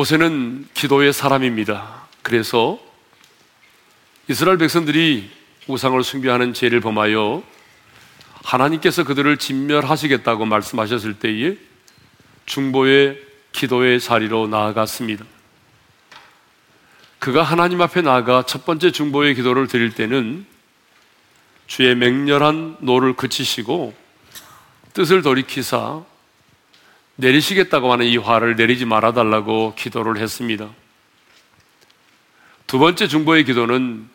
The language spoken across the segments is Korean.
모세는 기도의 사람입니다. 그래서 이스라엘 백성들이 우상을 숭배하는 죄를 범하여 하나님께서 그들을 진멸하시겠다고 말씀하셨을 때에 중보의 기도의 자리로 나아갔습니다. 그가 하나님 앞에 나아가 첫 번째 중보의 기도를 드릴 때는 주의 맹렬한 노를 그치시고 뜻을 돌이키사 내리시겠다고 하는 이 화를 내리지 말아달라고 기도를 했습니다. 두 번째 중보의 기도는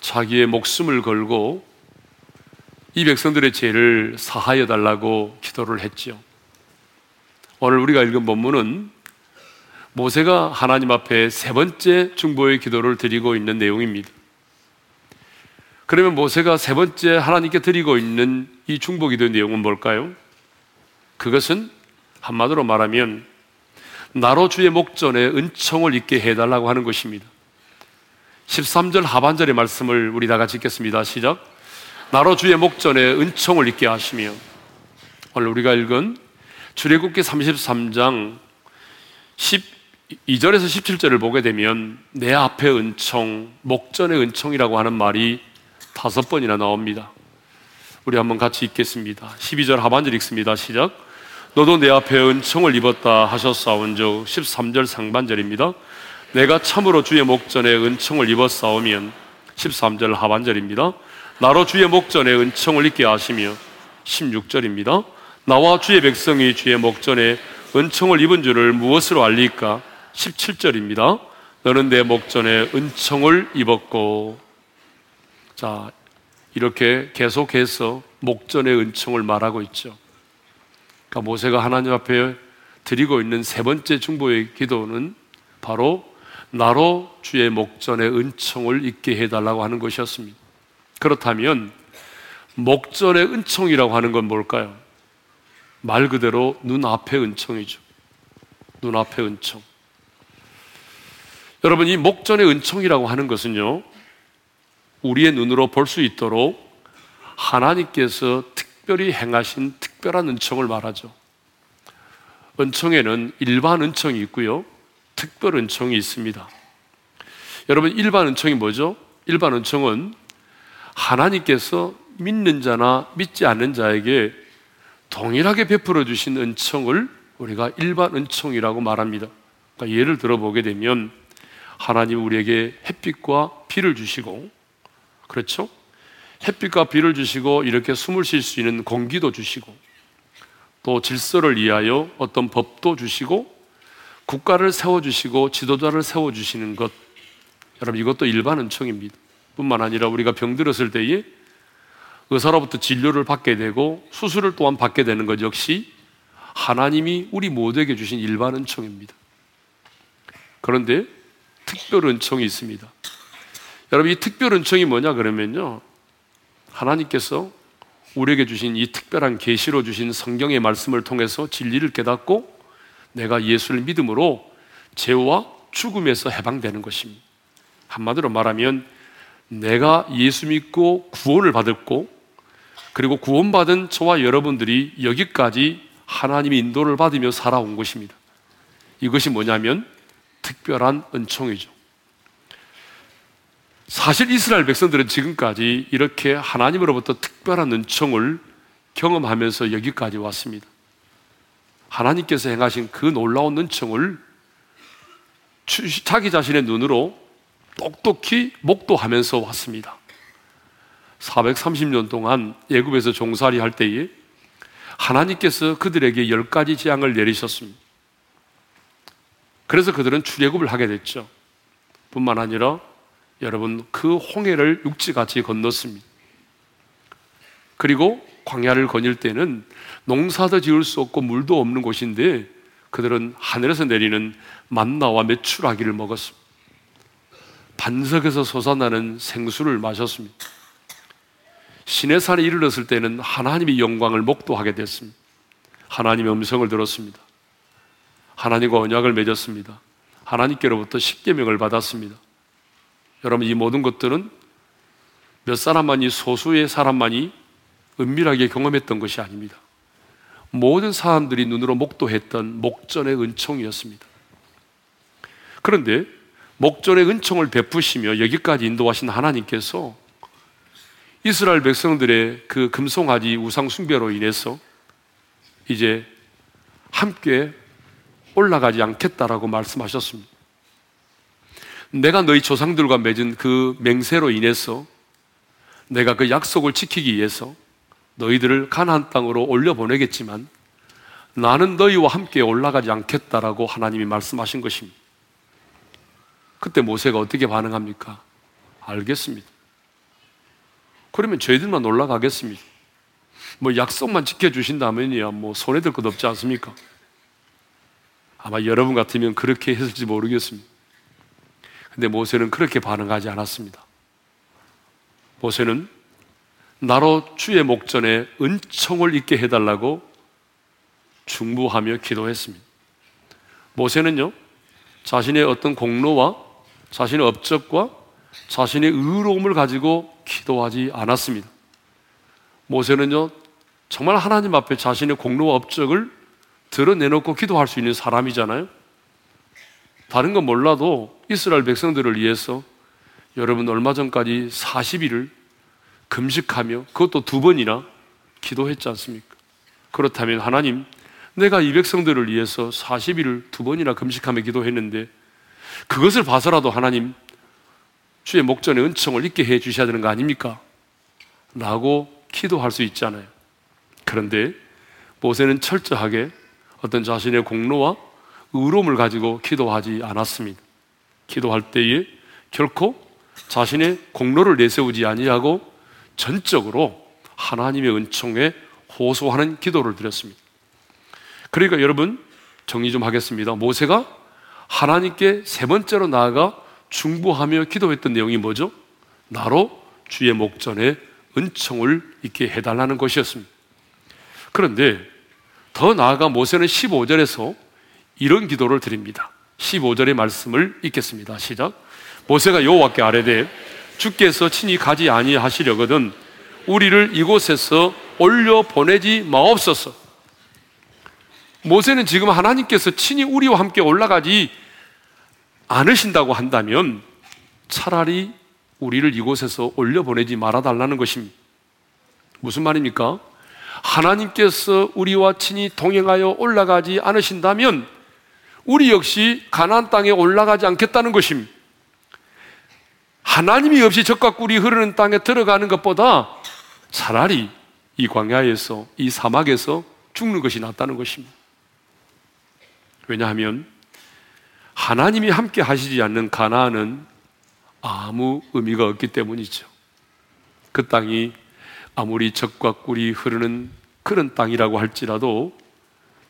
자기의 목숨을 걸고 이 백성들의 죄를 사하여 달라고 기도를 했죠. 오늘 우리가 읽은 본문은 모세가 하나님 앞에 세 번째 중보의 기도를 드리고 있는 내용입니다. 그러면 모세가 세 번째 하나님께 드리고 있는 이 중보 기도의 내용은 뭘까요? 그것은 한마디로 말하면 나로 주의 목전에 은총을 있게 해달라고 하는 것입니다. 13절 하반절의 말씀을 우리 다 같이 읽겠습니다. 시작. 나로 주의 목전에 은총을 있게 하시며 오늘 우리가 읽은 출애굽기 33장 12절에서 17절을 보게 되면 내 앞에 은총, 목전의 은총이라고 하는 말이 다섯 번이나 나옵니다. 우리 한번 같이 읽겠습니다. 12절 하반절 읽습니다. 시작. 너도 내 앞에 은총을 입었다 하셨사온즉 13절 상반절입니다. 내가 참으로 주의 목전에 은총을 입었사오면 13절 하반절입니다. 나로 주의 목전에 은총을 입게 하시며 16절입니다. 나와 주의 백성이 주의 목전에 은총을 입은 줄을 무엇으로 알리까? 17절입니다. 너는 내 목전에 은총을 입었고 자 이렇게 계속해서 목전의 은총을 말하고 있죠. 그러니까 모세가 하나님 앞에 드리고 있는 세 번째 중보의 기도는 바로 나로 주의 목전에 은총을 있게 해달라고 하는 것이었습니다. 그렇다면 목전의 은총이라고 하는 건 뭘까요? 말 그대로 눈앞의 은총이죠. 눈앞의 은총. 여러분, 이 목전의 은총이라고 하는 것은요, 우리의 눈으로 볼 수 있도록 하나님께서 특별히 행하신 특별한 은총을 말하죠. 은총에는 일반 은총이 있고요, 특별 은총이 있습니다. 여러분, 일반 은총이 뭐죠? 일반 은총은 하나님께서 믿는 자나 믿지 않는 자에게 동일하게 베풀어 주신 은총을 우리가 일반 은총이라고 말합니다. 그러니까 예를 들어 보게 되면 하나님 우리에게 햇빛과 비를 주시고 그렇죠? 햇빛과 비를 주시고 이렇게 숨을 쉴 수 있는 공기도 주시고 또 질서를 위하여 어떤 법도 주시고 국가를 세워주시고 지도자를 세워주시는 것. 여러분 이것도 일반 은총입니다. 뿐만 아니라 우리가 병들었을 때에 의사로부터 진료를 받게 되고 수술을 또한 받게 되는 것 역시 하나님이 우리 모두에게 주신 일반 은총입니다. 그런데 특별 은총이 있습니다. 여러분 이 특별 은총이 뭐냐 그러면요 하나님께서 우리에게 주신 이 특별한 계시로 주신 성경의 말씀을 통해서 진리를 깨닫고 내가 예수를 믿음으로 죄와 죽음에서 해방되는 것입니다. 한마디로 말하면 내가 예수 믿고 구원을 받았고 그리고 구원받은 저와 여러분들이 여기까지 하나님의 인도를 받으며 살아온 것입니다. 이것이 뭐냐면 특별한 은총이죠. 사실 이스라엘 백성들은 지금까지 이렇게 하나님으로부터 특별한 은총을 경험하면서 여기까지 왔습니다. 하나님께서 행하신 그 놀라운 은총을 자기 자신의 눈으로 똑똑히 목도하면서 왔습니다. 430년 동안 예굽에서 종살이 할 때에 하나님께서 그들에게 열 가지 재앙을 내리셨습니다. 그래서 그들은 출애굽을 하게 됐죠. 뿐만 아니라 여러분 그 홍해를 육지같이 건넜습니다. 그리고 광야를 거닐 때는 농사도 지을 수 없고 물도 없는 곳인데 그들은 하늘에서 내리는 만나와 메추라기를 먹었습니다. 반석에서 솟아나는 생수를 마셨습니다. 시내산에 이르렀을 때는 하나님의 영광을 목도하게 됐습니다. 하나님의 음성을 들었습니다. 하나님과 언약을 맺었습니다. 하나님께로부터 십계명을 받았습니다. 여러분 이 모든 것들은 몇 사람만이 소수의 사람만이 은밀하게 경험했던 것이 아닙니다. 모든 사람들이 눈으로 목도했던 목전의 은총이었습니다. 그런데 목전의 은총을 베푸시며 여기까지 인도하신 하나님께서 이스라엘 백성들의 그 금송아지 우상 숭배로 인해서 이제 함께 올라가지 않겠다라고 말씀하셨습니다. 내가 너희 조상들과 맺은 그 맹세로 인해서 내가 그 약속을 지키기 위해서 너희들을 가나안 땅으로 올려 보내겠지만 나는 너희와 함께 올라가지 않겠다라고 하나님이 말씀하신 것입니다. 그때 모세가 어떻게 반응합니까? 알겠습니다. 그러면 저희들만 올라가겠습니다. 뭐 약속만 지켜주신다면야 뭐 손해될 것 없지 않습니까? 아마 여러분 같으면 그렇게 했을지 모르겠습니다. 근데 모세는 그렇게 반응하지 않았습니다. 모세는 나로 주의 목전에 은총을 있게 해달라고 중부하며 기도했습니다. 모세는요, 자신의 어떤 공로와 자신의 업적과 자신의 의로움을 가지고 기도하지 않았습니다. 모세는요, 정말 하나님 앞에 자신의 공로와 업적을 드러내놓고 기도할 수 있는 사람이잖아요. 다른 건 몰라도 이스라엘 백성들을 위해서 여러분 얼마 전까지 40일을 금식하며 그것도 두 번이나 기도했지 않습니까? 그렇다면 하나님, 내가 이 백성들을 위해서 40일을 두 번이나 금식하며 기도했는데 그것을 봐서라도 하나님 주의 목전에 은총을 있게 해 주셔야 되는 거 아닙니까? 라고 기도할 수 있잖아요. 그런데 모세는 철저하게 어떤 자신의 공로와 의로움을 가지고 기도하지 않았습니다. 기도할 때에 결코 자신의 공로를 내세우지 아니하고 전적으로 하나님의 은총에 호소하는 기도를 드렸습니다. 그러니까 여러분 정리 좀 하겠습니다. 모세가 하나님께 세 번째로 나아가 중보하며 기도했던 내용이 뭐죠? 나로 주의 목전에 은총을 있게 해달라는 것이었습니다. 그런데 더 나아가 모세는 15절에서 이런 기도를 드립니다. 15절의 말씀을 읽겠습니다. 시작. 모세가 여호와께 아뢰되 주께서 친히 가지 아니하시려거든 우리를 이곳에서 올려 보내지 마옵소서. 모세는 지금 하나님께서 친히 우리와 함께 올라가지 않으신다고 한다면 차라리 우리를 이곳에서 올려 보내지 말아 달라는 것입니다. 무슨 말입니까? 하나님께서 우리와 친히 동행하여 올라가지 않으신다면 우리 역시 가나안 땅에 올라가지 않겠다는 것입니다. 하나님이 없이 적과 꿀이 흐르는 땅에 들어가는 것보다 차라리 이 광야에서 이 사막에서 죽는 것이 낫다는 것입니다. 왜냐하면 하나님이 함께 하시지 않는 가나안은 아무 의미가 없기 때문이죠. 그 땅이 아무리 적과 꿀이 흐르는 그런 땅이라고 할지라도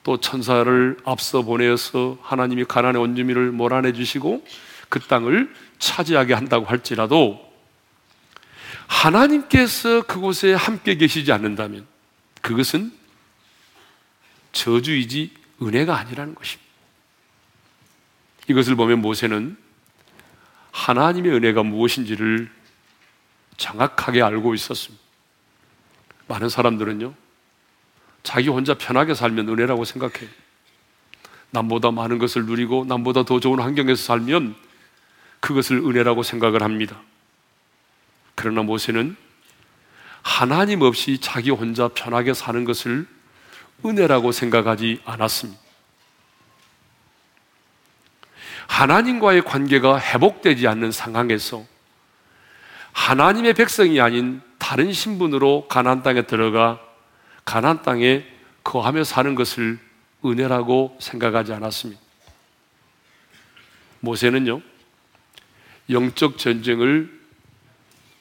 또 천사를 앞서 보내어서 하나님이 가난의 원주민을 몰아내 주시고 그 땅을 차지하게 한다고 할지라도 하나님께서 그곳에 함께 계시지 않는다면 그것은 저주이지 은혜가 아니라는 것입니다. 이것을 보면 모세는 하나님의 은혜가 무엇인지를 정확하게 알고 있었습니다. 많은 사람들은요, 자기 혼자 편하게 살면 은혜라고 생각해요. 남보다 많은 것을 누리고 남보다 더 좋은 환경에서 살면 그것을 은혜라고 생각을 합니다. 그러나 모세는 하나님 없이 자기 혼자 편하게 사는 것을 은혜라고 생각하지 않았습니다. 하나님과의 관계가 회복되지 않는 상황에서 하나님의 백성이 아닌 다른 신분으로 가나안 땅에 들어가 가나안 땅에 거하며 사는 것을 은혜라고 생각하지 않았습니다. 모세는요, 영적 전쟁을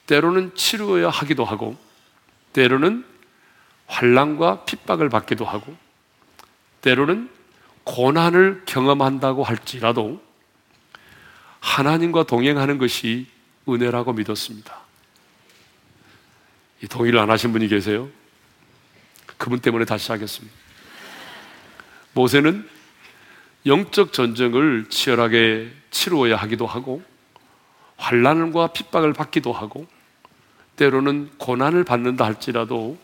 때로는 치루어야 하기도 하고, 때로는 환란과 핍박을 받기도 하고, 때로는 고난을 경험한다고 할지라도 하나님과 동행하는 것이 은혜라고 믿었습니다. 이 동의를 안 하신 분이 계세요? 그분 때문에 다시 하겠습니다. 모세는 영적 전쟁을 치열하게 치루어야 하기도 하고 환란과 핍박을 받기도 하고 때로는 고난을 받는다 할지라도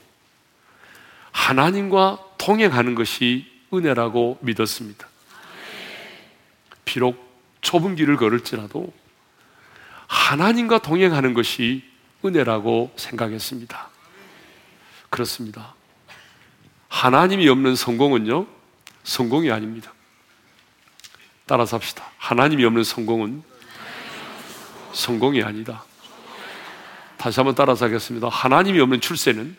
하나님과 통행하는 것이 은혜라고 믿었습니다. 비록 좁은 길을 걸을지라도 하나님과 동행하는 것이 은혜라고 생각했습니다. 그렇습니다. 하나님이 없는 성공은요, 성공이 아닙니다. 따라서 합시다. 하나님이 없는 성공은 성공이 아니다. 다시 한번 따라서 하겠습니다. 하나님이 없는 출세는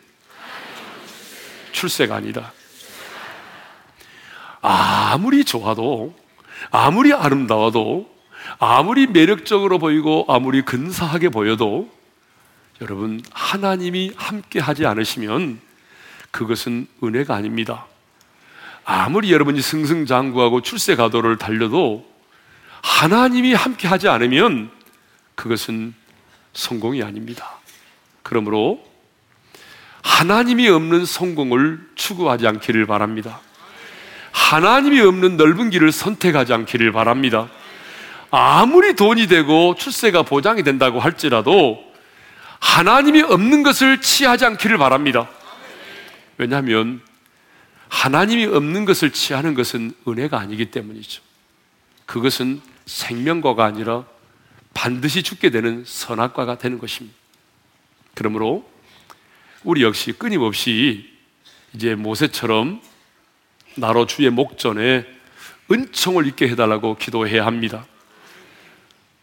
출세가 아니다. 아무리 좋아도, 아무리 아름다워도, 아무리 매력적으로 보이고, 아무리 근사하게 보여도, 여러분, 하나님이 함께 하지 않으시면 그것은 은혜가 아닙니다. 아무리 여러분이 승승장구하고 출세 가도를 달려도 하나님이 함께 하지 않으면 그것은 성공이 아닙니다. 그러므로 하나님이 없는 성공을 추구하지 않기를 바랍니다. 하나님이 없는 넓은 길을 선택하지 않기를 바랍니다. 아무리 돈이 되고 출세가 보장이 된다고 할지라도 하나님이 없는 것을 취하지 않기를 바랍니다. 왜냐하면 하나님이 없는 것을 취하는 것은 은혜가 아니기 때문이죠. 그것은 생명과가 아니라 반드시 죽게 되는 선악과가 되는 것입니다. 그러므로 우리 역시 끊임없이 이제 모세처럼 나로 주의 목전에 은총을 있게 해달라고 기도해야 합니다.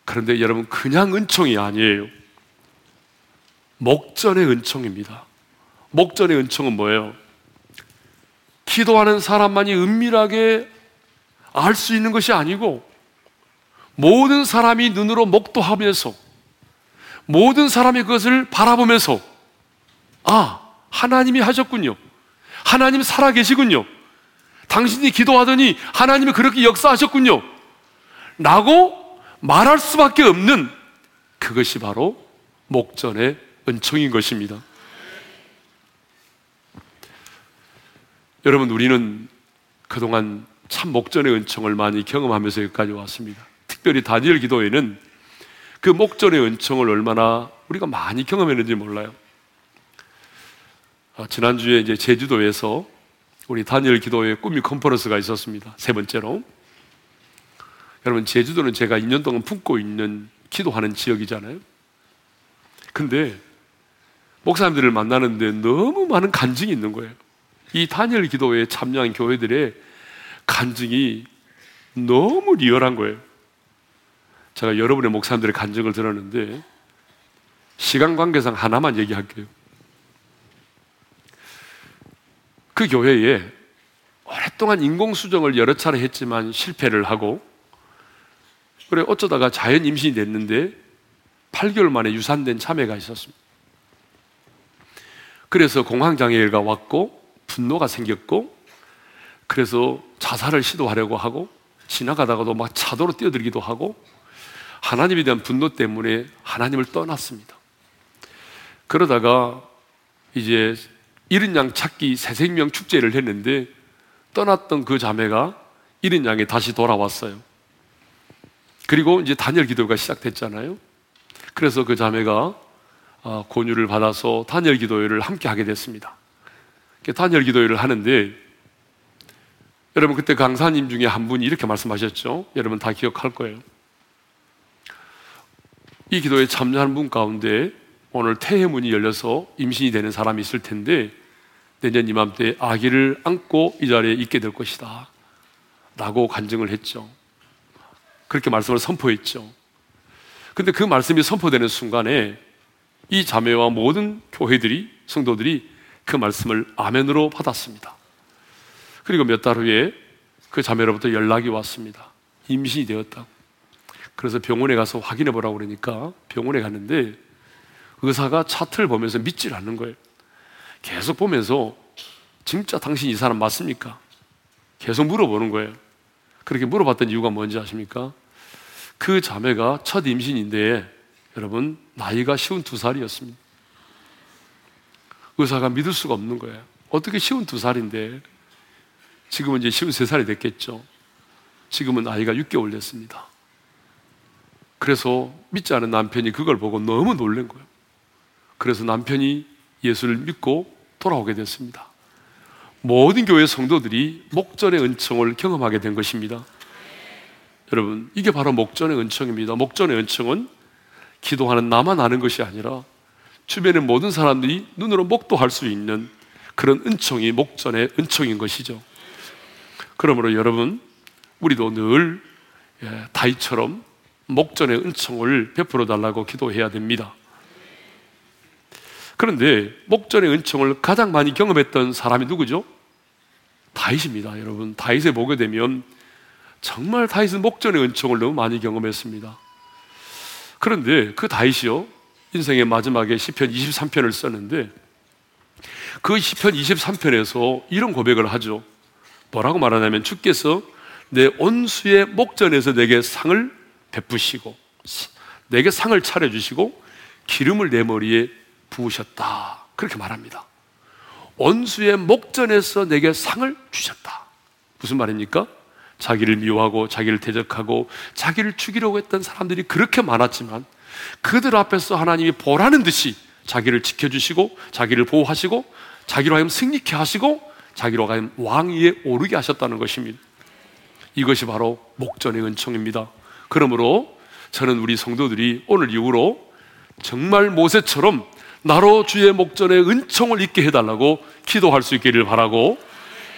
그런데 여러분, 그냥 은총이 아니에요. 목전의 은총입니다. 목전의 은총은 뭐예요? 기도하는 사람만이 은밀하게 알 수 있는 것이 아니고 모든 사람이 눈으로 목도하면서 모든 사람이 그것을 바라보면서 아, 하나님이 하셨군요. 하나님 살아 계시군요. 당신이 기도하더니 하나님이 그렇게 역사하셨군요. 라고 말할 수밖에 없는 그것이 바로 목전의 은총인 것입니다. 여러분, 우리는 그동안 참 목전의 은총을 많이 경험하면서 여기까지 왔습니다. 특별히 다니엘 기도에는 그 목전의 은총을 얼마나 우리가 많이 경험했는지 몰라요. 아, 지난주에 이제 제주도에서 우리 다니엘 기도회 꿈이 컨퍼런스가 있었습니다. 세 번째로. 여러분, 제주도는 제가 2년 동안 품고 있는 기도하는 지역이잖아요. 근데 목사님들을 만나는데 너무 많은 간증이 있는 거예요. 이 다니엘 기도회에 참여한 교회들의 간증이 너무 리얼한 거예요. 제가 여러분의 목사님들의 간증을 들었는데 시간 관계상 하나만 얘기할게요. 그 교회에 오랫동안 인공수정을 여러 차례 했지만 실패를 하고 그래 어쩌다가 자연 임신이 됐는데 8개월 만에 유산된 자매가 있었습니다. 그래서 공황장애가 왔고 분노가 생겼고 그래서 자살을 시도하려고 하고 지나가다가도 막 차도로 뛰어들기도 하고 하나님에 대한 분노 때문에 하나님을 떠났습니다. 그러다가 이제 이른 양 찾기 새생명 축제를 했는데 떠났던 그 자매가 이른 양에 다시 돌아왔어요. 그리고 이제 단열 기도가 시작됐잖아요. 그래서 그 자매가 아, 권유를 받아서 단열 기도회를 함께 하게 됐습니다. 단열 기도회를 하는데 여러분 그때 강사님 중에 한 분이 이렇게 말씀하셨죠. 여러분 다 기억할 거예요. 이 기도에 참여하는 분 가운데 오늘 태해 문이 열려서 임신이 되는 사람이 있을 텐데 내년 이맘때 아기를 안고 이 자리에 있게 될 것이다. 라고 간증을 했죠. 그렇게 말씀을 선포했죠. 근데 그 말씀이 선포되는 순간에 이 자매와 모든 교회들이, 성도들이 그 말씀을 아멘으로 받았습니다. 그리고 몇 달 후에 그 자매로부터 연락이 왔습니다. 임신이 되었다고. 그래서 병원에 가서 확인해 보라고 그러니까 병원에 갔는데 의사가 차트를 보면서 믿질 않는 거예요. 계속 보면서 진짜 당신 이 사람 맞습니까? 계속 물어보는 거예요. 그렇게 물어봤던 이유가 뭔지 아십니까? 그 자매가 첫 임신인데 여러분 나이가 쉬운 두 살이었습니다. 의사가 믿을 수가 없는 거예요. 어떻게 쉬운 두 살인데 지금은 이제 쉬운 세 살이 됐겠죠. 지금은 나이가 6개월 됐습니다. 그래서 믿지 않은 남편이 그걸 보고 너무 놀란 거예요. 그래서 남편이 예수를 믿고 돌아오게 됐습니다. 모든 교회 성도들이 목전의 은총을 경험하게 된 것입니다. 여러분, 이게 바로 목전의 은총입니다. 목전의 은총은 기도하는 나만 아는 것이 아니라 주변의 모든 사람들이 눈으로 목도할 수 있는 그런 은총이 목전의 은총인 것이죠. 그러므로 여러분, 우리도 늘 예, 다이처럼 목전의 은총을 베풀어 달라고 기도해야 됩니다. 그런데 목전의 은총을 가장 많이 경험했던 사람이 누구죠? 다윗입니다, 여러분. 다윗에 보게 되면 정말 다윗은 목전의 은총을 너무 많이 경험했습니다. 그런데 그 다윗이요, 인생의 마지막에 시편 23편을 썼는데 그 시편 23편에서 이런 고백을 하죠. 뭐라고 말하냐면 주께서 내 온수의 목전에서 내게 상을 베푸시고 내게 상을 차려 주시고 기름을 내 머리에 부으셨다. 그렇게 말합니다. 온수의 목전에서 내게 상을 주셨다. 무슨 말입니까? 자기를 미워하고 자기를 대적하고 자기를 죽이려고 했던 사람들이 그렇게 많았지만 그들 앞에서 하나님이 보라는 듯이 자기를 지켜주시고 자기를 보호하시고 자기로 하여금 승리케 하시고 자기로 하여금 왕위에 오르게 하셨다는 것입니다. 이것이 바로 목전의 은총입니다. 그러므로 저는 우리 성도들이 오늘 이후로 정말 모세처럼 나로 주의 목전의 은총을 잊게 해달라고 기도할 수 있기를 바라고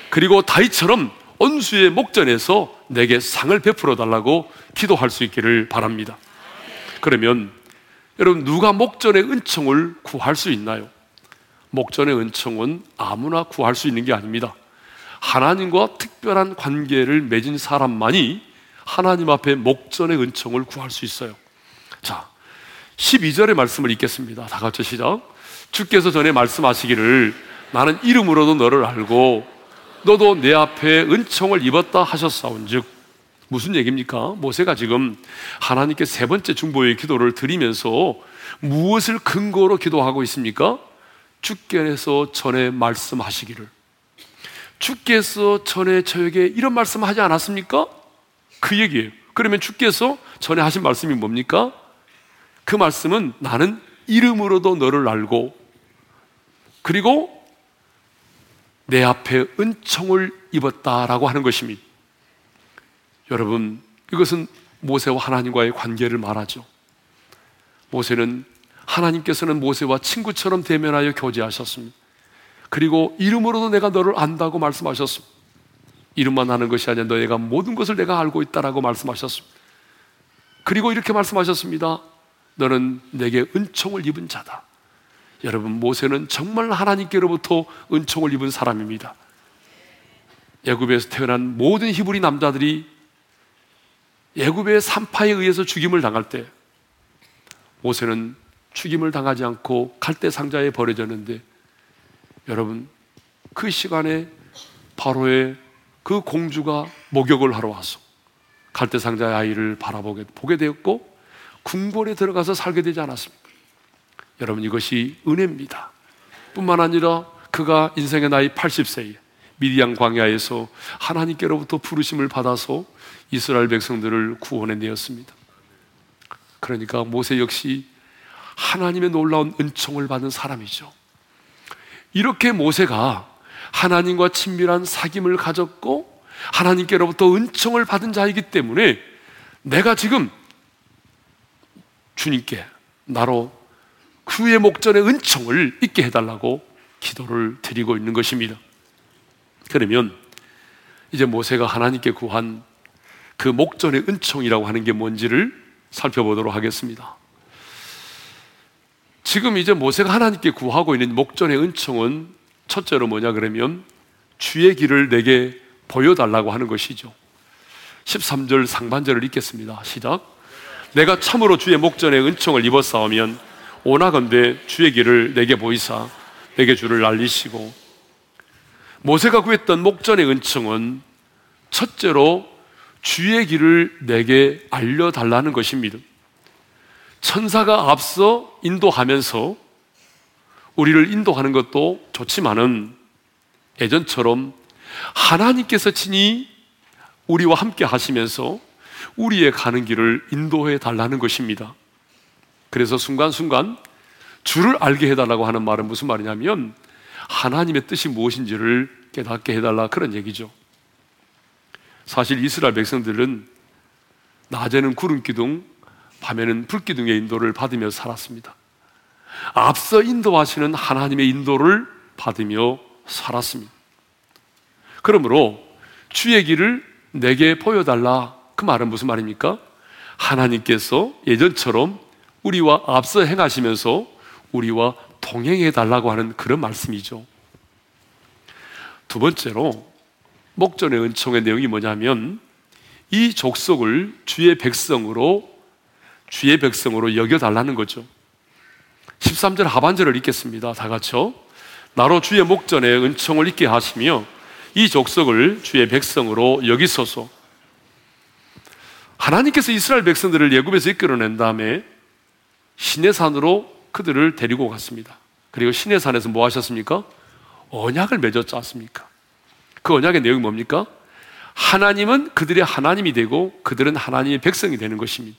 그리고 다이처럼 언수의 목전에서 내게 상을 베풀어 달라고 기도할 수 있기를 바랍니다. 그러면 여러분 누가 목전의 은총을 구할 수 있나요? 목전의 은총은 아무나 구할 수 있는 게 아닙니다. 하나님과 특별한 관계를 맺은 사람만이 하나님 앞에 목전의 은총을 구할 수 있어요. 자, 12절의 말씀을 읽겠습니다. 다 같이 시작. 주께서 전에 말씀하시기를 나는 이름으로도 너를 알고 너도 내 앞에 은총을 입었다 하셨사온즉 무슨 얘기입니까? 모세가 지금 하나님께 세 번째 중보의 기도를 드리면서 무엇을 근거로 기도하고 있습니까? 주께서 전에 말씀하시기를 주께서 전에 저에게 이런 말씀 하지 않았습니까? 그 얘기예요. 그러면 주께서 전에 하신 말씀이 뭡니까? 그 말씀은 나는 이름으로도 너를 알고 그리고 내 앞에 은총을 입었다라고 하는 것입니다. 여러분, 이것은 모세와 하나님과의 관계를 말하죠. 모세는 하나님께서는 모세와 친구처럼 대면하여 교제하셨습니다. 그리고 이름으로도 내가 너를 안다고 말씀하셨습니다. 이름만 아는 것이 아니라 너희가 모든 것을 내가 알고 있다라고 말씀하셨습니다. 그리고 이렇게 말씀하셨습니다. 너는 내게 은총을 입은 자다. 여러분, 모세는 정말 하나님께로부터 은총을 입은 사람입니다. 예굽에서 태어난 모든 히브리 남자들이 예굽의 산파에 의해서 죽임을 당할 때 모세는 죽임을 당하지 않고 갈대 상자에 버려졌는데 여러분 그 시간에 바로의 그 공주가 목욕을 하러 와서 갈대 상자의 아이를 바라보게 보게 되었고 궁궐에 들어가서 살게 되지 않았습니까? 여러분 이것이 은혜입니다. 뿐만 아니라 그가 인생의 나이 80세에 미디안 광야에서 하나님께로부터 부르심을 받아서 이스라엘 백성들을 구원해 내었습니다. 그러니까 모세 역시 하나님의 놀라운 은총을 받은 사람이죠. 이렇게 모세가 하나님과 친밀한 사귐을 가졌고 하나님께로부터 은총을 받은 자이기 때문에 내가 지금 주님께 나로 그의 목전의 은총을 잊게 해달라고 기도를 드리고 있는 것입니다. 그러면 이제 모세가 하나님께 구한 그 목전의 은총이라고 하는 게 뭔지를 살펴보도록 하겠습니다. 지금 이제 모세가 하나님께 구하고 있는 목전의 은총은 첫째로 뭐냐 그러면 주의 길을 내게 보여달라고 하는 것이죠. 13절 상반절을 읽겠습니다. 시작. 내가 참으로 주의 목전에 은총을 입었사오면 오나건대 주의 길을 내게 보이사 내게 주를 날리시고 모세가 구했던 목전의 은총은 첫째로 주의 길을 내게 알려달라는 것입니다. 천사가 앞서 인도하면서 우리를 인도하는 것도 좋지만은 예전처럼 하나님께서 친히 우리와 함께 하시면서 우리의 가는 길을 인도해 달라는 것입니다. 그래서 순간순간 주를 알게 해달라고 하는 말은 무슨 말이냐면 하나님의 뜻이 무엇인지를 깨닫게 해달라 그런 얘기죠. 사실 이스라엘 백성들은 낮에는 구름 기둥, 밤에는 불 기둥의 인도를 받으며 살았습니다. 앞서 인도하시는 하나님의 인도를 받으며 살았습니다. 그러므로 주의 길을 내게 보여달라. 그 말은 무슨 말입니까? 하나님께서 예전처럼 우리와 앞서 행하시면서 우리와 동행해 달라고 하는 그런 말씀이죠. 두 번째로 목전의 은총의 내용이 뭐냐면 이 족속을 주의 백성으로 주의 백성으로 여겨 달라는 거죠. 13절 하반절을 읽겠습니다. 다 같이요. 나로 주의 목전에 은총을 있게 하시며 이 족속을 주의 백성으로 여기소서. 하나님께서 이스라엘 백성들을 예굽에서 이끌어낸 다음에 신의 산으로 그들을 데리고 갔습니다. 그리고 신의 산에서 뭐 하셨습니까? 언약을 맺었지 않습니까? 그 언약의 내용이 뭡니까? 하나님은 그들의 하나님이 되고 그들은 하나님의 백성이 되는 것입니다.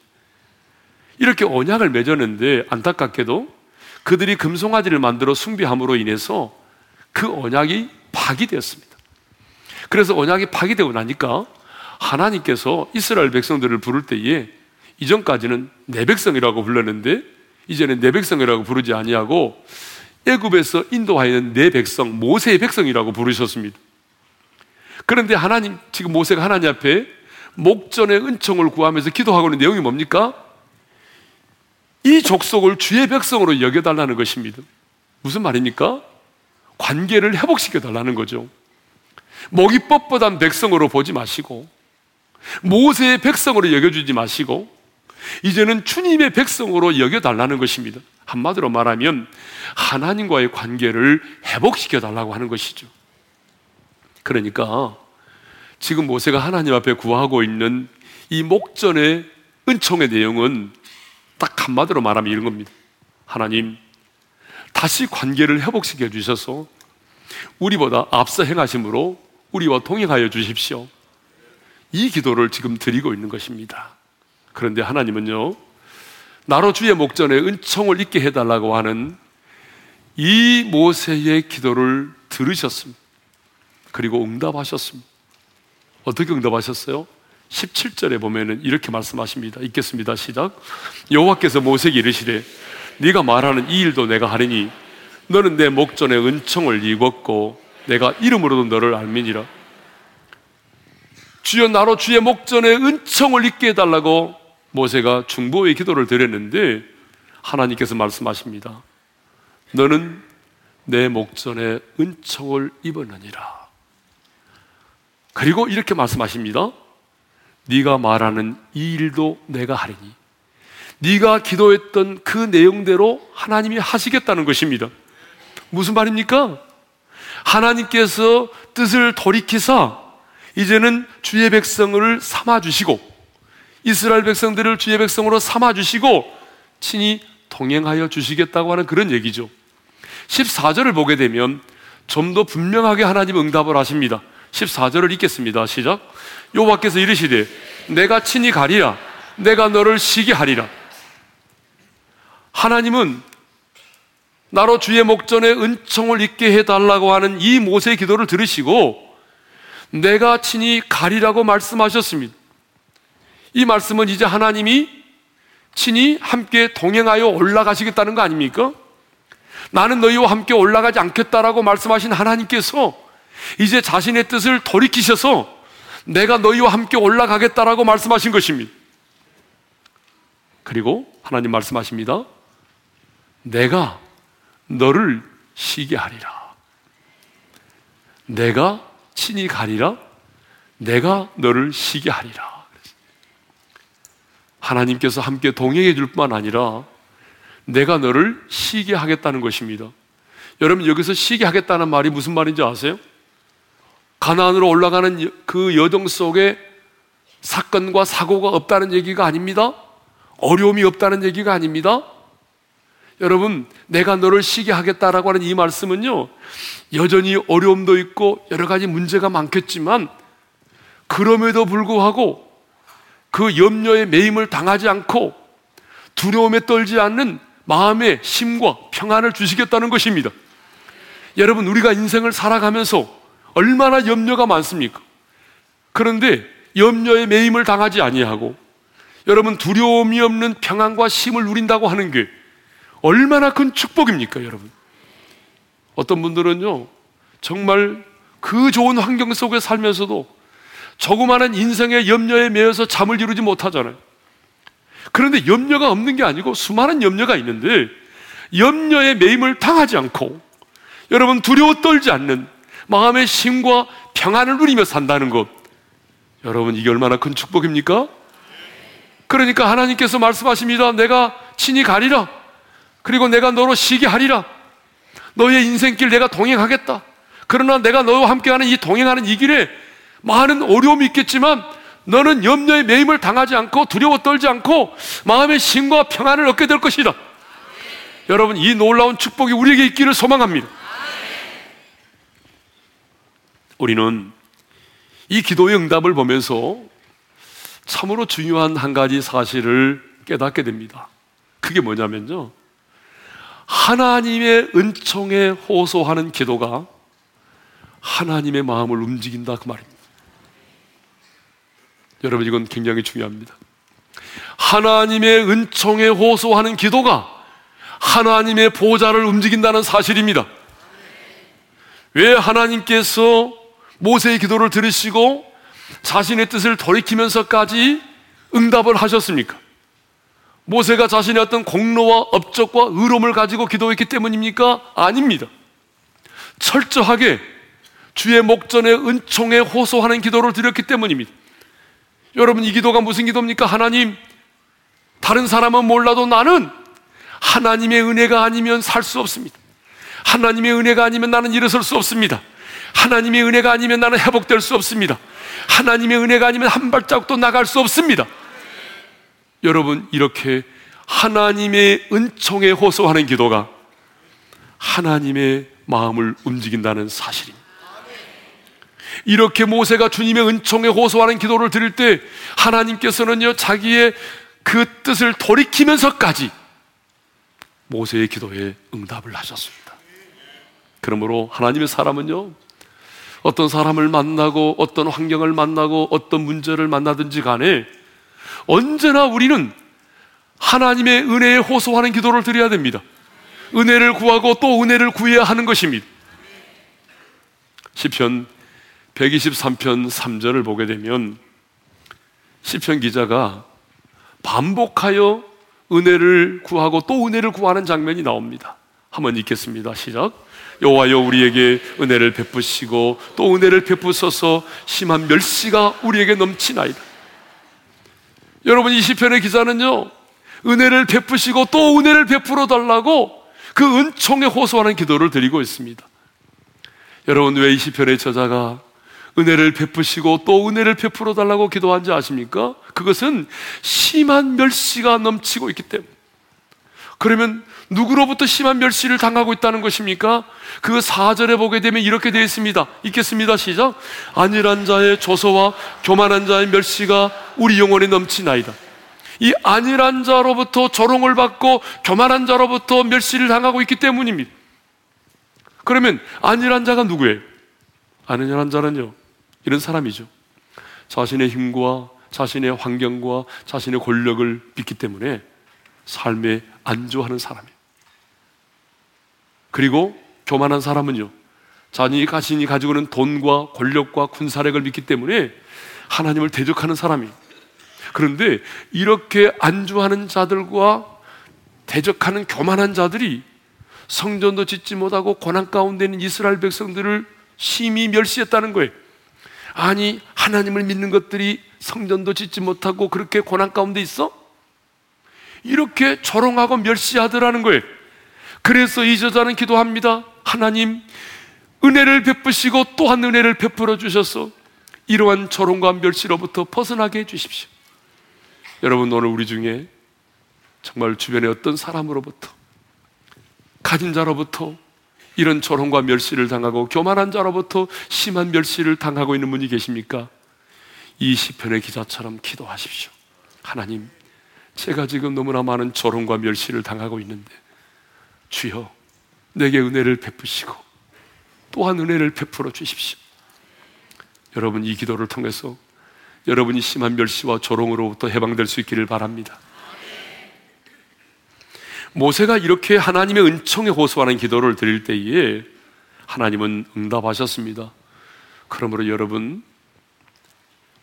이렇게 언약을 맺었는데 안타깝게도 그들이 금송아지를 만들어 숭배함으로 인해서 그 언약이 파기되었습니다. 그래서 언약이 파기되고 나니까 하나님께서 이스라엘 백성들을 부를 때에 이전까지는 내 백성이라고 불렀는데 이제는 내 백성이라고 부르지 아니하고 애굽에서 인도하여 내 백성 모세의 백성이라고 부르셨습니다. 그런데 하나님 지금 모세가 하나님 앞에 목전의 은총을 구하면서 기도하고 있는 내용이 뭡니까? 이 족속을 주의 백성으로 여겨달라는 것입니다. 무슨 말입니까? 관계를 회복시켜 달라는 거죠. 목이 뻣뻣한 백성으로 보지 마시고, 모세의 백성으로 여겨주지 마시고, 이제는 주님의 백성으로 여겨달라는 것입니다. 한마디로 말하면, 하나님과의 관계를 회복시켜 달라고 하는 것이죠. 그러니까, 지금 모세가 하나님 앞에 구하고 있는 이 목전의 은총의 내용은 딱 한마디로 말하면 이런 겁니다. 하나님, 다시 관계를 회복시켜 주셔서 우리보다 앞서 행하심으로 우리와 동행하여 주십시오. 이 기도를 지금 드리고 있는 것입니다. 그런데 하나님은요, 나로 주의 목전에 은총을 잊게 해달라고 하는 이 모세의 기도를 들으셨습니다. 그리고 응답하셨습니다. 어떻게 응답하셨어요? 17절에 보면은 이렇게 말씀하십니다. 읽겠습니다. 시작. 여호와께서 모세에게 이르시되 네가 말하는 이 일도 내가 하리니 너는 내 목전에 은총을 입었고 내가 이름으로도 너를 알미니라. 주여 나로 주의 목전에 은총을 입게 해달라고 모세가 중보의 기도를 드렸는데 하나님께서 말씀하십니다. 너는 내 목전에 은총을 입었느니라. 그리고 이렇게 말씀하십니다. 네가 말하는 이 일도 내가 하리니 네가 기도했던 그 내용대로 하나님이 하시겠다는 것입니다. 무슨 말입니까? 하나님께서 뜻을 돌이키사 이제는 주의 백성을 삼아 주시고 이스라엘 백성들을 주의 백성으로 삼아 주시고 친히 동행하여 주시겠다고 하는 그런 얘기죠. 14절을 보게 되면 좀 더 분명하게 하나님 응답을 하십니다. 14절을 읽겠습니다. 시작. 여호와께서 이르시되 내가 친히 가리라 내가 너를 쉬게 하리라 하나님은 나로 주의 목전에 은총을 잊게 해달라고 하는 이 모세의 기도를 들으시고 내가 친히 가리라고 말씀하셨습니다. 이 말씀은 이제 하나님이 친히 함께 동행하여 올라가시겠다는 거 아닙니까? 나는 너희와 함께 올라가지 않겠다라고 말씀하신 하나님께서 이제 자신의 뜻을 돌이키셔서 내가 너희와 함께 올라가겠다라고 말씀하신 것입니다. 그리고 하나님 말씀하십니다. 내가 너를 쉬게 하리라. 내가 친히 가리라. 내가 너를 쉬게 하리라. 하나님께서 함께 동행해 줄 뿐만 아니라 내가 너를 쉬게 하겠다는 것입니다. 여러분 여기서 쉬게 하겠다는 말이 무슨 말인지 아세요? 가나안으로 올라가는 그 여정 속에 사건과 사고가 없다는 얘기가 아닙니다. 어려움이 없다는 얘기가 아닙니다. 여러분, 내가 너를 쉬게 하겠다라고 하는 이 말씀은요, 여전히 어려움도 있고 여러 가지 문제가 많겠지만, 그럼에도 불구하고 그 염려에 매임을 당하지 않고 두려움에 떨지 않는 마음의 심과 평안을 주시겠다는 것입니다. 여러분, 우리가 인생을 살아가면서 얼마나 염려가 많습니까? 그런데 염려에 매임을 당하지 아니하고 여러분 두려움이 없는 평안과 쉼을 누린다고 하는 게 얼마나 큰 축복입니까, 여러분? 어떤 분들은요, 정말 그 좋은 환경 속에 살면서도 조그마한 인생의 염려에 매여서 잠을 이루지 못하잖아요. 그런데 염려가 없는 게 아니고 수많은 염려가 있는데 염려의 매임을 당하지 않고 여러분 두려워 떨지 않는 마음의 쉼과 평안을 누리며 산다는 것. 여러분 이게 얼마나 큰 축복입니까? 그러니까 하나님께서 말씀하십니다. 내가 친히 가리라. 그리고 내가 너로 쉬게 하리라. 너의 인생길 내가 동행하겠다. 그러나 내가 너와 함께하는 이 동행하는 이 길에 많은 어려움이 있겠지만 너는 염려의 매임을 당하지 않고 두려워 떨지 않고 마음의 신과 평안을 얻게 될 것이다. 여러분 이 놀라운 축복이 우리에게 있기를 소망합니다. 우리는 이 기도의 응답을 보면서 참으로 중요한 한 가지 사실을 깨닫게 됩니다. 그게 뭐냐면요. 하나님의 은총에 호소하는 기도가 하나님의 마음을 움직인다 그 말입니다. 여러분 이건 굉장히 중요합니다. 하나님의 은총에 호소하는 기도가 하나님의 보좌를 움직인다는 사실입니다. 왜 하나님께서 모세의 기도를 들으시고 자신의 뜻을 돌이키면서까지 응답을 하셨습니까? 모세가 자신의 어떤 공로와 업적과 의로움을 가지고 기도했기 때문입니까? 아닙니다. 철저하게 주의 목전에 은총에 호소하는 기도를 드렸기 때문입니다. 여러분, 이 기도가 무슨 기도입니까? 하나님, 다른 사람은 몰라도 나는 하나님의 은혜가 아니면 살 수 없습니다. 하나님의 은혜가 아니면 나는 일어설 수 없습니다. 하나님의 은혜가 아니면 나는 회복될 수 없습니다. 하나님의 은혜가 아니면 한 발자국도 나갈 수 없습니다. 여러분, 이렇게 하나님의 은총에 호소하는 기도가 하나님의 마음을 움직인다는 사실입니다. 이렇게 모세가 주님의 은총에 호소하는 기도를 드릴 때 하나님께서는요, 자기의 그 뜻을 돌이키면서까지 모세의 기도에 응답을 하셨습니다. 그러므로 하나님의 사람은요, 어떤 사람을 만나고 어떤 환경을 만나고 어떤 문제를 만나든지 간에 언제나 우리는 하나님의 은혜에 호소하는 기도를 드려야 됩니다. 은혜를 구하고 또 은혜를 구해야 하는 것입니다. 시편 123편 3절을 보게 되면 시편 기자가 반복하여 은혜를 구하고 또 은혜를 구하는 장면이 나옵니다. 한번 읽겠습니다. 시작. 여호와여 우리에게 은혜를 베푸시고 또 은혜를 베푸셔서 심한 멸시가 우리에게 넘치나이다. 여러분 이 시편의 기자는요. 은혜를 베푸시고 또 은혜를 베풀어 달라고 그 은총에 호소하는 기도를 드리고 있습니다. 여러분 왜 이 시편의 저자가 은혜를 베푸시고 또 은혜를 베풀어 달라고 기도한지 아십니까? 그것은 심한 멸시가 넘치고 있기 때문에. 그러면 누구로부터 심한 멸시를 당하고 있다는 것입니까? 그 4절에 보게 되면 이렇게 되어 있습니다. 읽겠습니다. 시작. 안일한 자의 조소와 교만한 자의 멸시가 우리 영혼에 넘치나이다. 이 안일한 자로부터 조롱을 받고 교만한 자로부터 멸시를 당하고 있기 때문입니다. 그러면 안일한 자가 누구예요? 안일한 자는요. 이런 사람이죠. 자신의 힘과 자신의 환경과 자신의 권력을 믿기 때문에 삶에 안주하는 사람이에요. 그리고 교만한 사람은요, 자신이 자신이 가지고 있는 돈과 권력과 군사력을 믿기 때문에 하나님을 대적하는 사람이에요. 그런데 이렇게 안주하는 자들과 대적하는 교만한 자들이 성전도 짓지 못하고 고난 가운데 있는 이스라엘 백성들을 심히 멸시했다는 거예요. 아니, 하나님을 믿는 것들이 성전도 짓지 못하고 그렇게 고난 가운데 있어? 이렇게 조롱하고 멸시하더라는 거예요. 그래서 이 저자는 기도합니다. 하나님, 은혜를 베푸시고 또한 은혜를 베풀어 주셔서 이러한 조롱과 멸시로부터 벗어나게 해 주십시오. 여러분, 오늘 우리 중에 정말 주변에 어떤 사람으로부터, 가진 자로부터 이런 조롱과 멸시를 당하고 교만한 자로부터 심한 멸시를 당하고 있는 분이 계십니까? 이 시편의 기자처럼 기도하십시오. 하나님, 제가 지금 너무나 많은 조롱과 멸시를 당하고 있는데 주여 내게 은혜를 베푸시고 또한 은혜를 베풀어 주십시오. 여러분 이 기도를 통해서 여러분이 심한 멸시와 조롱으로부터 해방될 수 있기를 바랍니다. 모세가 이렇게 하나님의 은총에 호소하는 기도를 드릴 때에 하나님은 응답하셨습니다. 그러므로 여러분,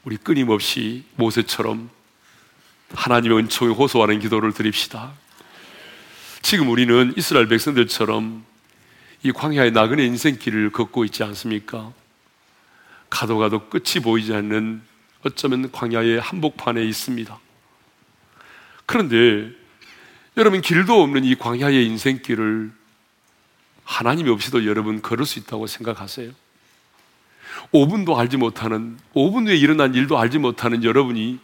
우리 끊임없이 모세처럼 하나님의 은총에 호소하는 기도를 드립시다. 지금 우리는 이스라엘 백성들처럼 이 광야의 나그네 인생길을 걷고 있지 않습니까? 가도 가도 끝이 보이지 않는 어쩌면 광야의 한복판에 있습니다. 그런데 여러분 길도 없는 이 광야의 인생길을 하나님이 없이도 여러분 걸을 수 있다고 생각하세요? 5분도 알지 못하는 5분 후에 일어난 일도 알지 못하는 여러분이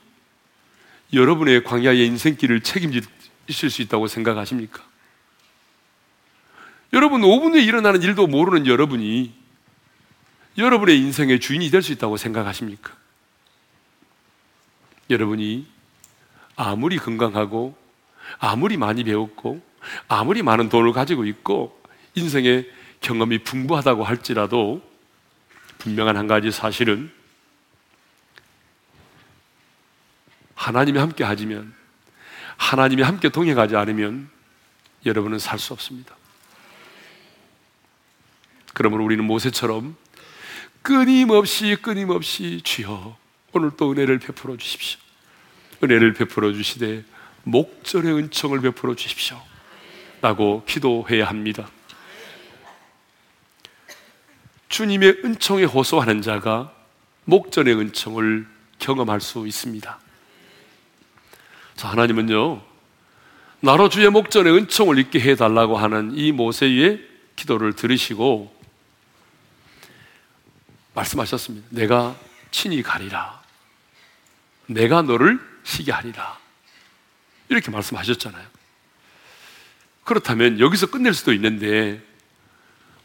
여러분의 광야의 인생길을 책임질 수 있다고 생각하십니까? 여러분 5분 후에 일어나는 일도 모르는 여러분이 여러분의 인생의 주인이 될 수 있다고 생각하십니까? 여러분이 아무리 건강하고 아무리 많이 배웠고 아무리 많은 돈을 가지고 있고 인생의 경험이 풍부하다고 할지라도 분명한 한 가지 사실은 하나님이 함께 하지면 하나님이 함께 동행하지 않으면 여러분은 살 수 없습니다. 그러므로 우리는 모세처럼 끊임없이 끊임없이 주여 오늘 또 은혜를 베풀어 주십시오. 은혜를 베풀어 주시되 목전의 은총을 베풀어 주십시오. 라고 기도해야 합니다. 주님의 은총에 호소하는 자가 목전의 은총을 경험할 수 있습니다. 자, 하나님은요, 나로 주의 목전의 은총을 잊게 해달라고 하는 이 모세의 기도를 들으시고 말씀하셨습니다. 내가 친히 가리라. 내가 너를 시게 하리라. 이렇게 말씀하셨잖아요. 그렇다면 여기서 끝낼 수도 있는데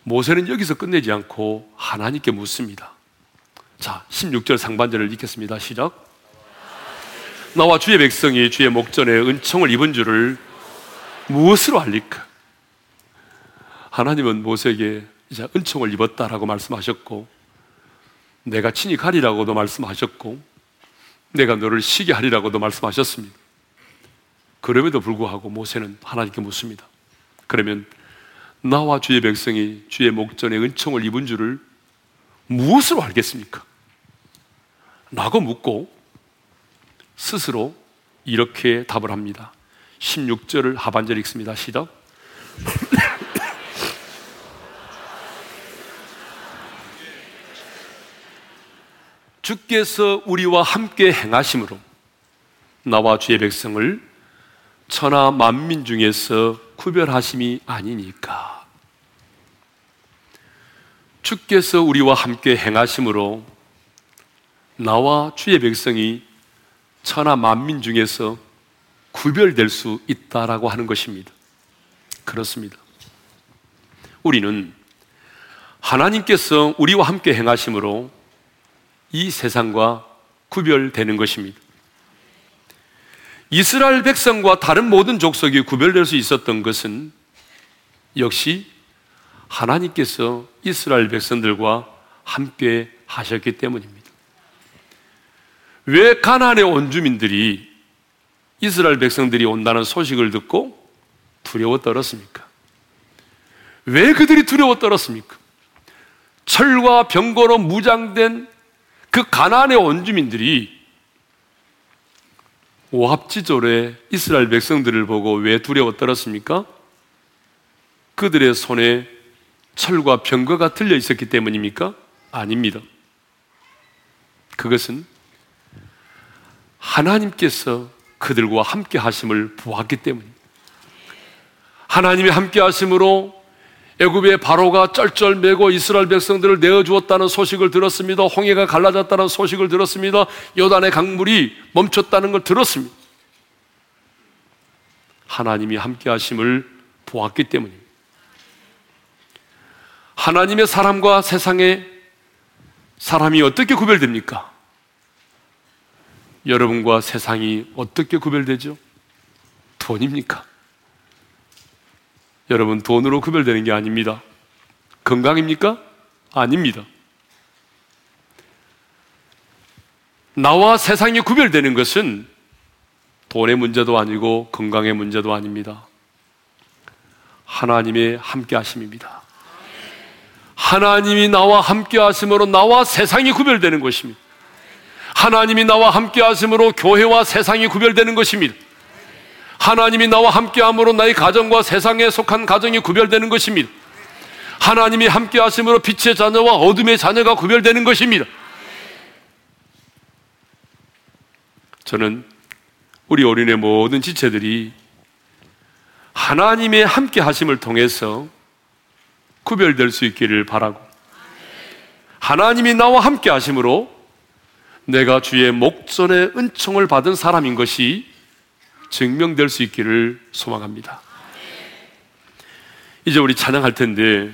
모세는 여기서 끝내지 않고 하나님께 묻습니다. 자, 16절 상반절을 읽겠습니다. 시작. 나와 주의 백성이 주의 목전에 은총을 입은 줄을 무엇으로 알리까? 하나님은 모세에게 이제 은총을 입었다라고 말씀하셨고 내가 친히 가리라고도 말씀하셨고 내가 너를 쉬게 하리라고도 말씀하셨습니다. 그럼에도 불구하고 모세는 하나님께 묻습니다. 그러면 나와 주의 백성이 주의 목전에 은총을 입은 줄을 무엇으로 알겠습니까? 라고 묻고 스스로 이렇게 답을 합니다. 16절을 하반절 읽습니다. 시작. 주께서 우리와 함께 행하심으로 나와 주의 백성을 천하 만민 중에서 구별하심이 아니니까. 주께서 우리와 함께 행하심으로 나와 주의 백성이 천하 만민 중에서 구별될 수 있다라고 하는 것입니다. 그렇습니다. 우리는 하나님께서 우리와 함께 행하심으로 이 세상과 구별되는 것입니다. 이스라엘 백성과 다른 모든 족속이 구별될 수 있었던 것은 역시 하나님께서 이스라엘 백성들과 함께 하셨기 때문입니다. 왜 가나안의 원주민들이 이스라엘 백성들이 온다는 소식을 듣고 두려워 떨었습니까? 왜 그들이 두려워 떨었습니까? 철과 병거로 무장된 그 가나안의 원주민들이 오합지졸에 이스라엘 백성들을 보고 왜 두려워 떨었습니까? 그들의 손에 철과 병거가 들려 있었기 때문입니까? 아닙니다. 그것은 하나님께서 그들과 함께 하심을 보았기 때문입니다. 하나님이 함께 하심으로 애굽의 바로가 쩔쩔매고 이스라엘 백성들을 내어 주었다는 소식을 들었습니다. 홍해가 갈라졌다는 소식을 들었습니다. 요단의 강물이 멈췄다는 걸 들었습니다. 하나님이 함께 하심을 보았기 때문입니다. 하나님의 사람과 세상의 사람이 어떻게 구별됩니까? 여러분과 세상이 어떻게 구별되죠? 돈입니까? 여러분, 돈으로 구별되는 게 아닙니다. 건강입니까? 아닙니다. 나와 세상이 구별되는 것은 돈의 문제도 아니고 건강의 문제도 아닙니다. 하나님의 함께 하심입니다. 하나님이 나와 함께 하심으로 나와 세상이 구별되는 것입니다. 하나님이 나와 함께 하심으로 교회와 세상이 구별되는 것입니다. 하나님이 나와 함께 함으로 나의 가정과 세상에 속한 가정이 구별되는 것입니다. 하나님이 함께 하심으로 빛의 자녀와 어둠의 자녀가 구별되는 것입니다. 저는 우리 어린의 모든 지체들이 하나님의 함께 하심을 통해서 구별될 수 있기를 바라고 하나님이 나와 함께 하심으로 내가 주의 목전의 은총을 받은 사람인 것이 증명될 수 있기를 소망합니다. 이제 우리 찬양할 텐데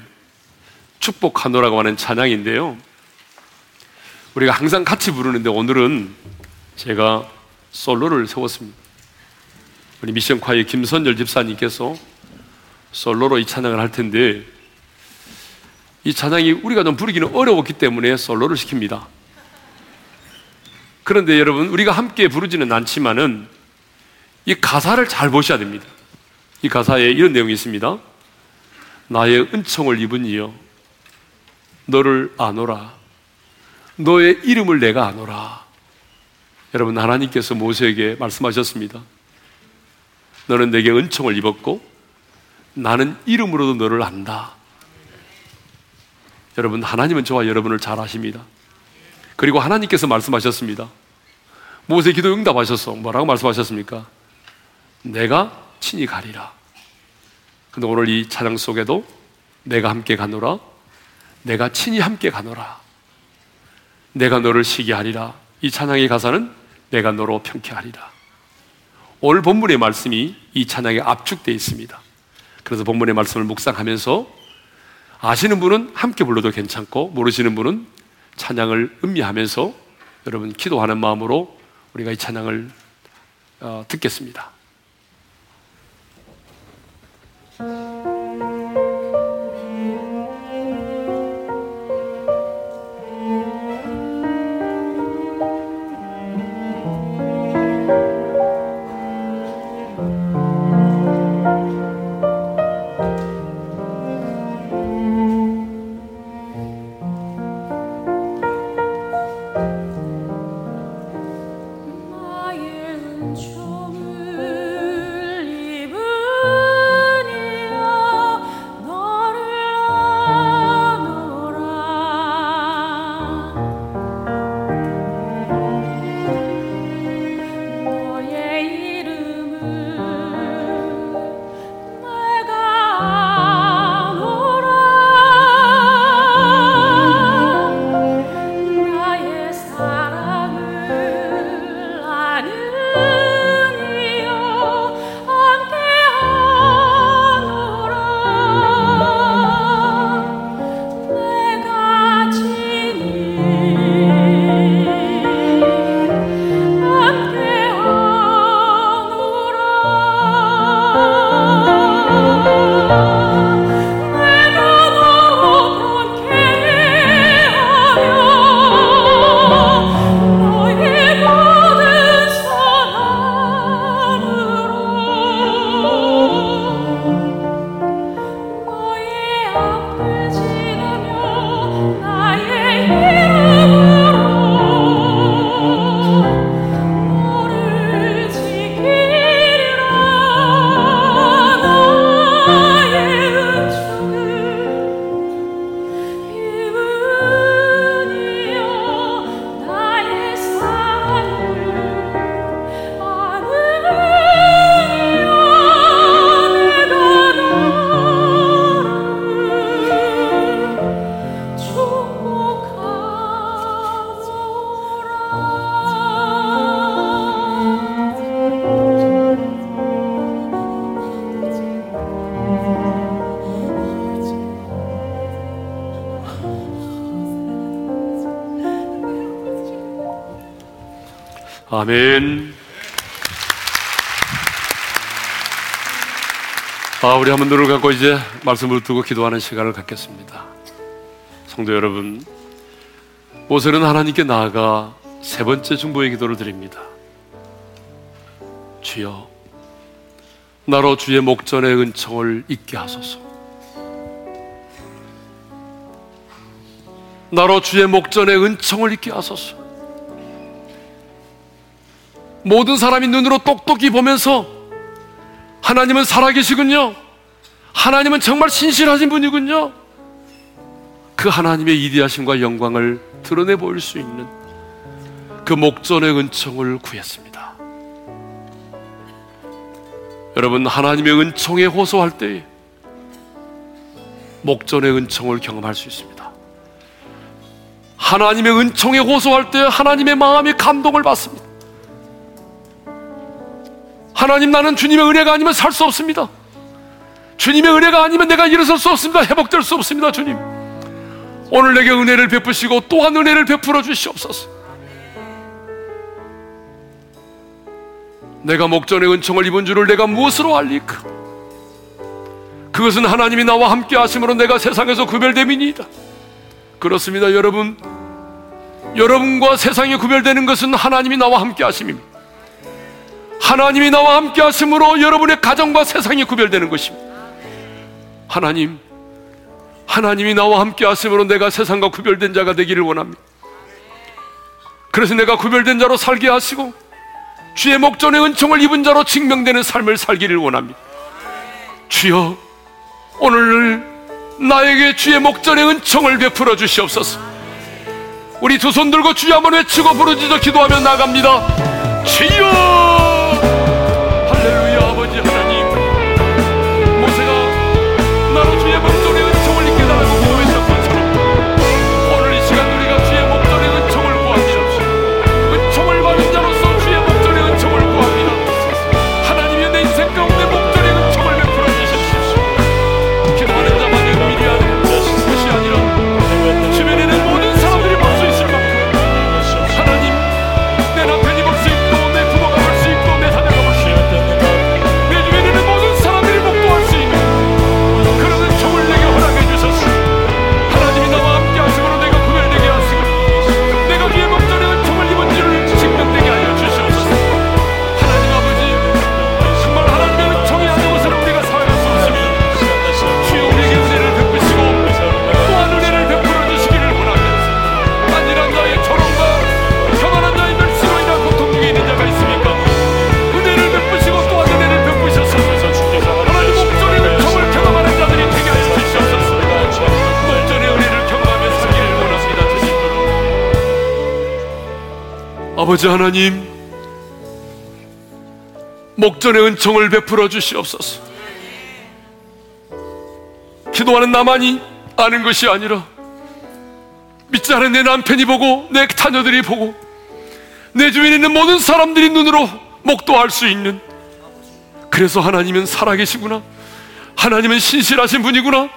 축복하노라고 하는 찬양인데요. 우리가 항상 같이 부르는데 오늘은 제가 솔로를 세웠습니다. 우리 미션 콰이 김선열 집사님께서 솔로로 이 찬양을 할 텐데 이 찬양이 우리가 좀 부르기는 어려웠기 때문에 솔로를 시킵니다. 그런데 여러분 우리가 함께 부르지는 않지만은 이 가사를 잘 보셔야 됩니다. 이 가사에 이런 내용이 있습니다. 나의 은총을 입은 이여 너를 아노라 너의 이름을 내가 아노라 여러분 하나님께서 모세에게 말씀하셨습니다. 너는 내게 은총을 입었고 나는 이름으로도 너를 안다. 여러분 하나님은 저와 여러분을 잘 아십니다. 그리고 하나님께서 말씀하셨습니다. 모세 기도 응답하셨어. 뭐라고 말씀하셨습니까? 내가 친히 가리라. 근데 오늘 이 찬양 속에도 내가 함께 가노라. 내가 친히 함께 가노라. 내가 너를 시기하리라. 이 찬양의 가사는 내가 너로 평쾌하리라. 오늘 본문의 말씀이 이 찬양에 압축되어 있습니다. 그래서 본문의 말씀을 묵상하면서 아시는 분은 함께 불러도 괜찮고 모르시는 분은 찬양을 음미하면서 여러분 기도하는 마음으로 우리가 이 찬양을 어, 듣겠습니다. 우리 한번 눈을 감고 이제 말씀을 두고 기도하는 시간을 갖겠습니다. 성도 여러분, 모세는 하나님께 나아가 세 번째 중보의 기도를 드립니다. 주여, 나로 주의 목전의 은총을 잊게 하소서. 나로 주의 목전의 은총을 잊게 하소서. 모든 사람이 눈으로 똑똑히 보면서 하나님은 살아계시군요. 하나님은 정말 신실하신 분이군요. 그 하나님의 이디하심과 영광을 드러내 보일 수 있는 그 목전의 은총을 구했습니다. 여러분, 하나님의 은총에 호소할 때에 목전의 은총을 경험할 수 있습니다. 하나님의 은총에 호소할 때 하나님의 마음이 감동을 받습니다. 하나님 나는 주님의 은혜가 아니면 살 수 없습니다. 주님의 은혜가 아니면 내가 일어설 수 없습니다. 회복될 수 없습니다, 주님. 오늘 내게 은혜를 베푸시고 또한 은혜를 베풀어 주시옵소서. 내가 목전의 은총을 입은 줄을 내가 무엇으로 알리까? 그것은 하나님이 나와 함께 하심으로 내가 세상에서 구별됨이니이다. 그렇습니다, 여러분. 여러분과 세상이 구별되는 것은 하나님이 나와 함께 하심입니다. 하나님이 나와 함께 하심으로 여러분의 가정과 세상이 구별되는 것입니다. 하나님, 하나님이 나와 함께 하심으로 내가 세상과 구별된 자가 되기를 원합니다. 그래서 내가 구별된 자로 살게 하시고 주의 목전의 은총을 입은 자로 증명되는 삶을 살기를 원합니다. 주여, 오늘 나에게 주의 목전의 은총을 베풀어 주시옵소서. 우리 두 손 들고 주여 한번 외치고 부르짖어 기도하며 나갑니다. 주여! 아버지 하나님, 목전의 은총을 베풀어 주시옵소서. 기도하는 나만이 아는 것이 아니라 믿지 않은 내 남편이 보고 내 자녀들이 보고 내 주위에 있는 모든 사람들이 눈으로 목도할 수 있는 그래서 하나님은 살아계시구나. 하나님은 신실하신 분이구나.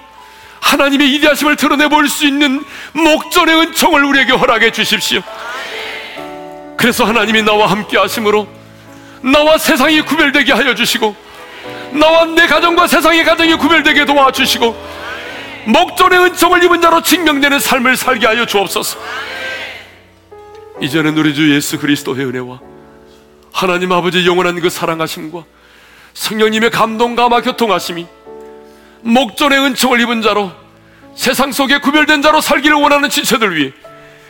하나님의 이대하심을 드러내 볼 수 있는 목전의 은총을 우리에게 허락해 주십시오. 그래서 하나님이 나와 함께 하심으로 나와 세상이 구별되게 하여 주시고 나와 내 가정과 세상의 가정이 구별되게 도와주시고 목전의 은총을 입은 자로 증명되는 삶을 살게 하여 주옵소서. 이제는 우리 주 예수 그리스도의 은혜와 하나님 아버지 영원한 그 사랑하심과 성령님의 감동과 아마 교통하심이 목전의 은총을 입은 자로 세상 속에 구별된 자로 살기를 원하는 지체들 위해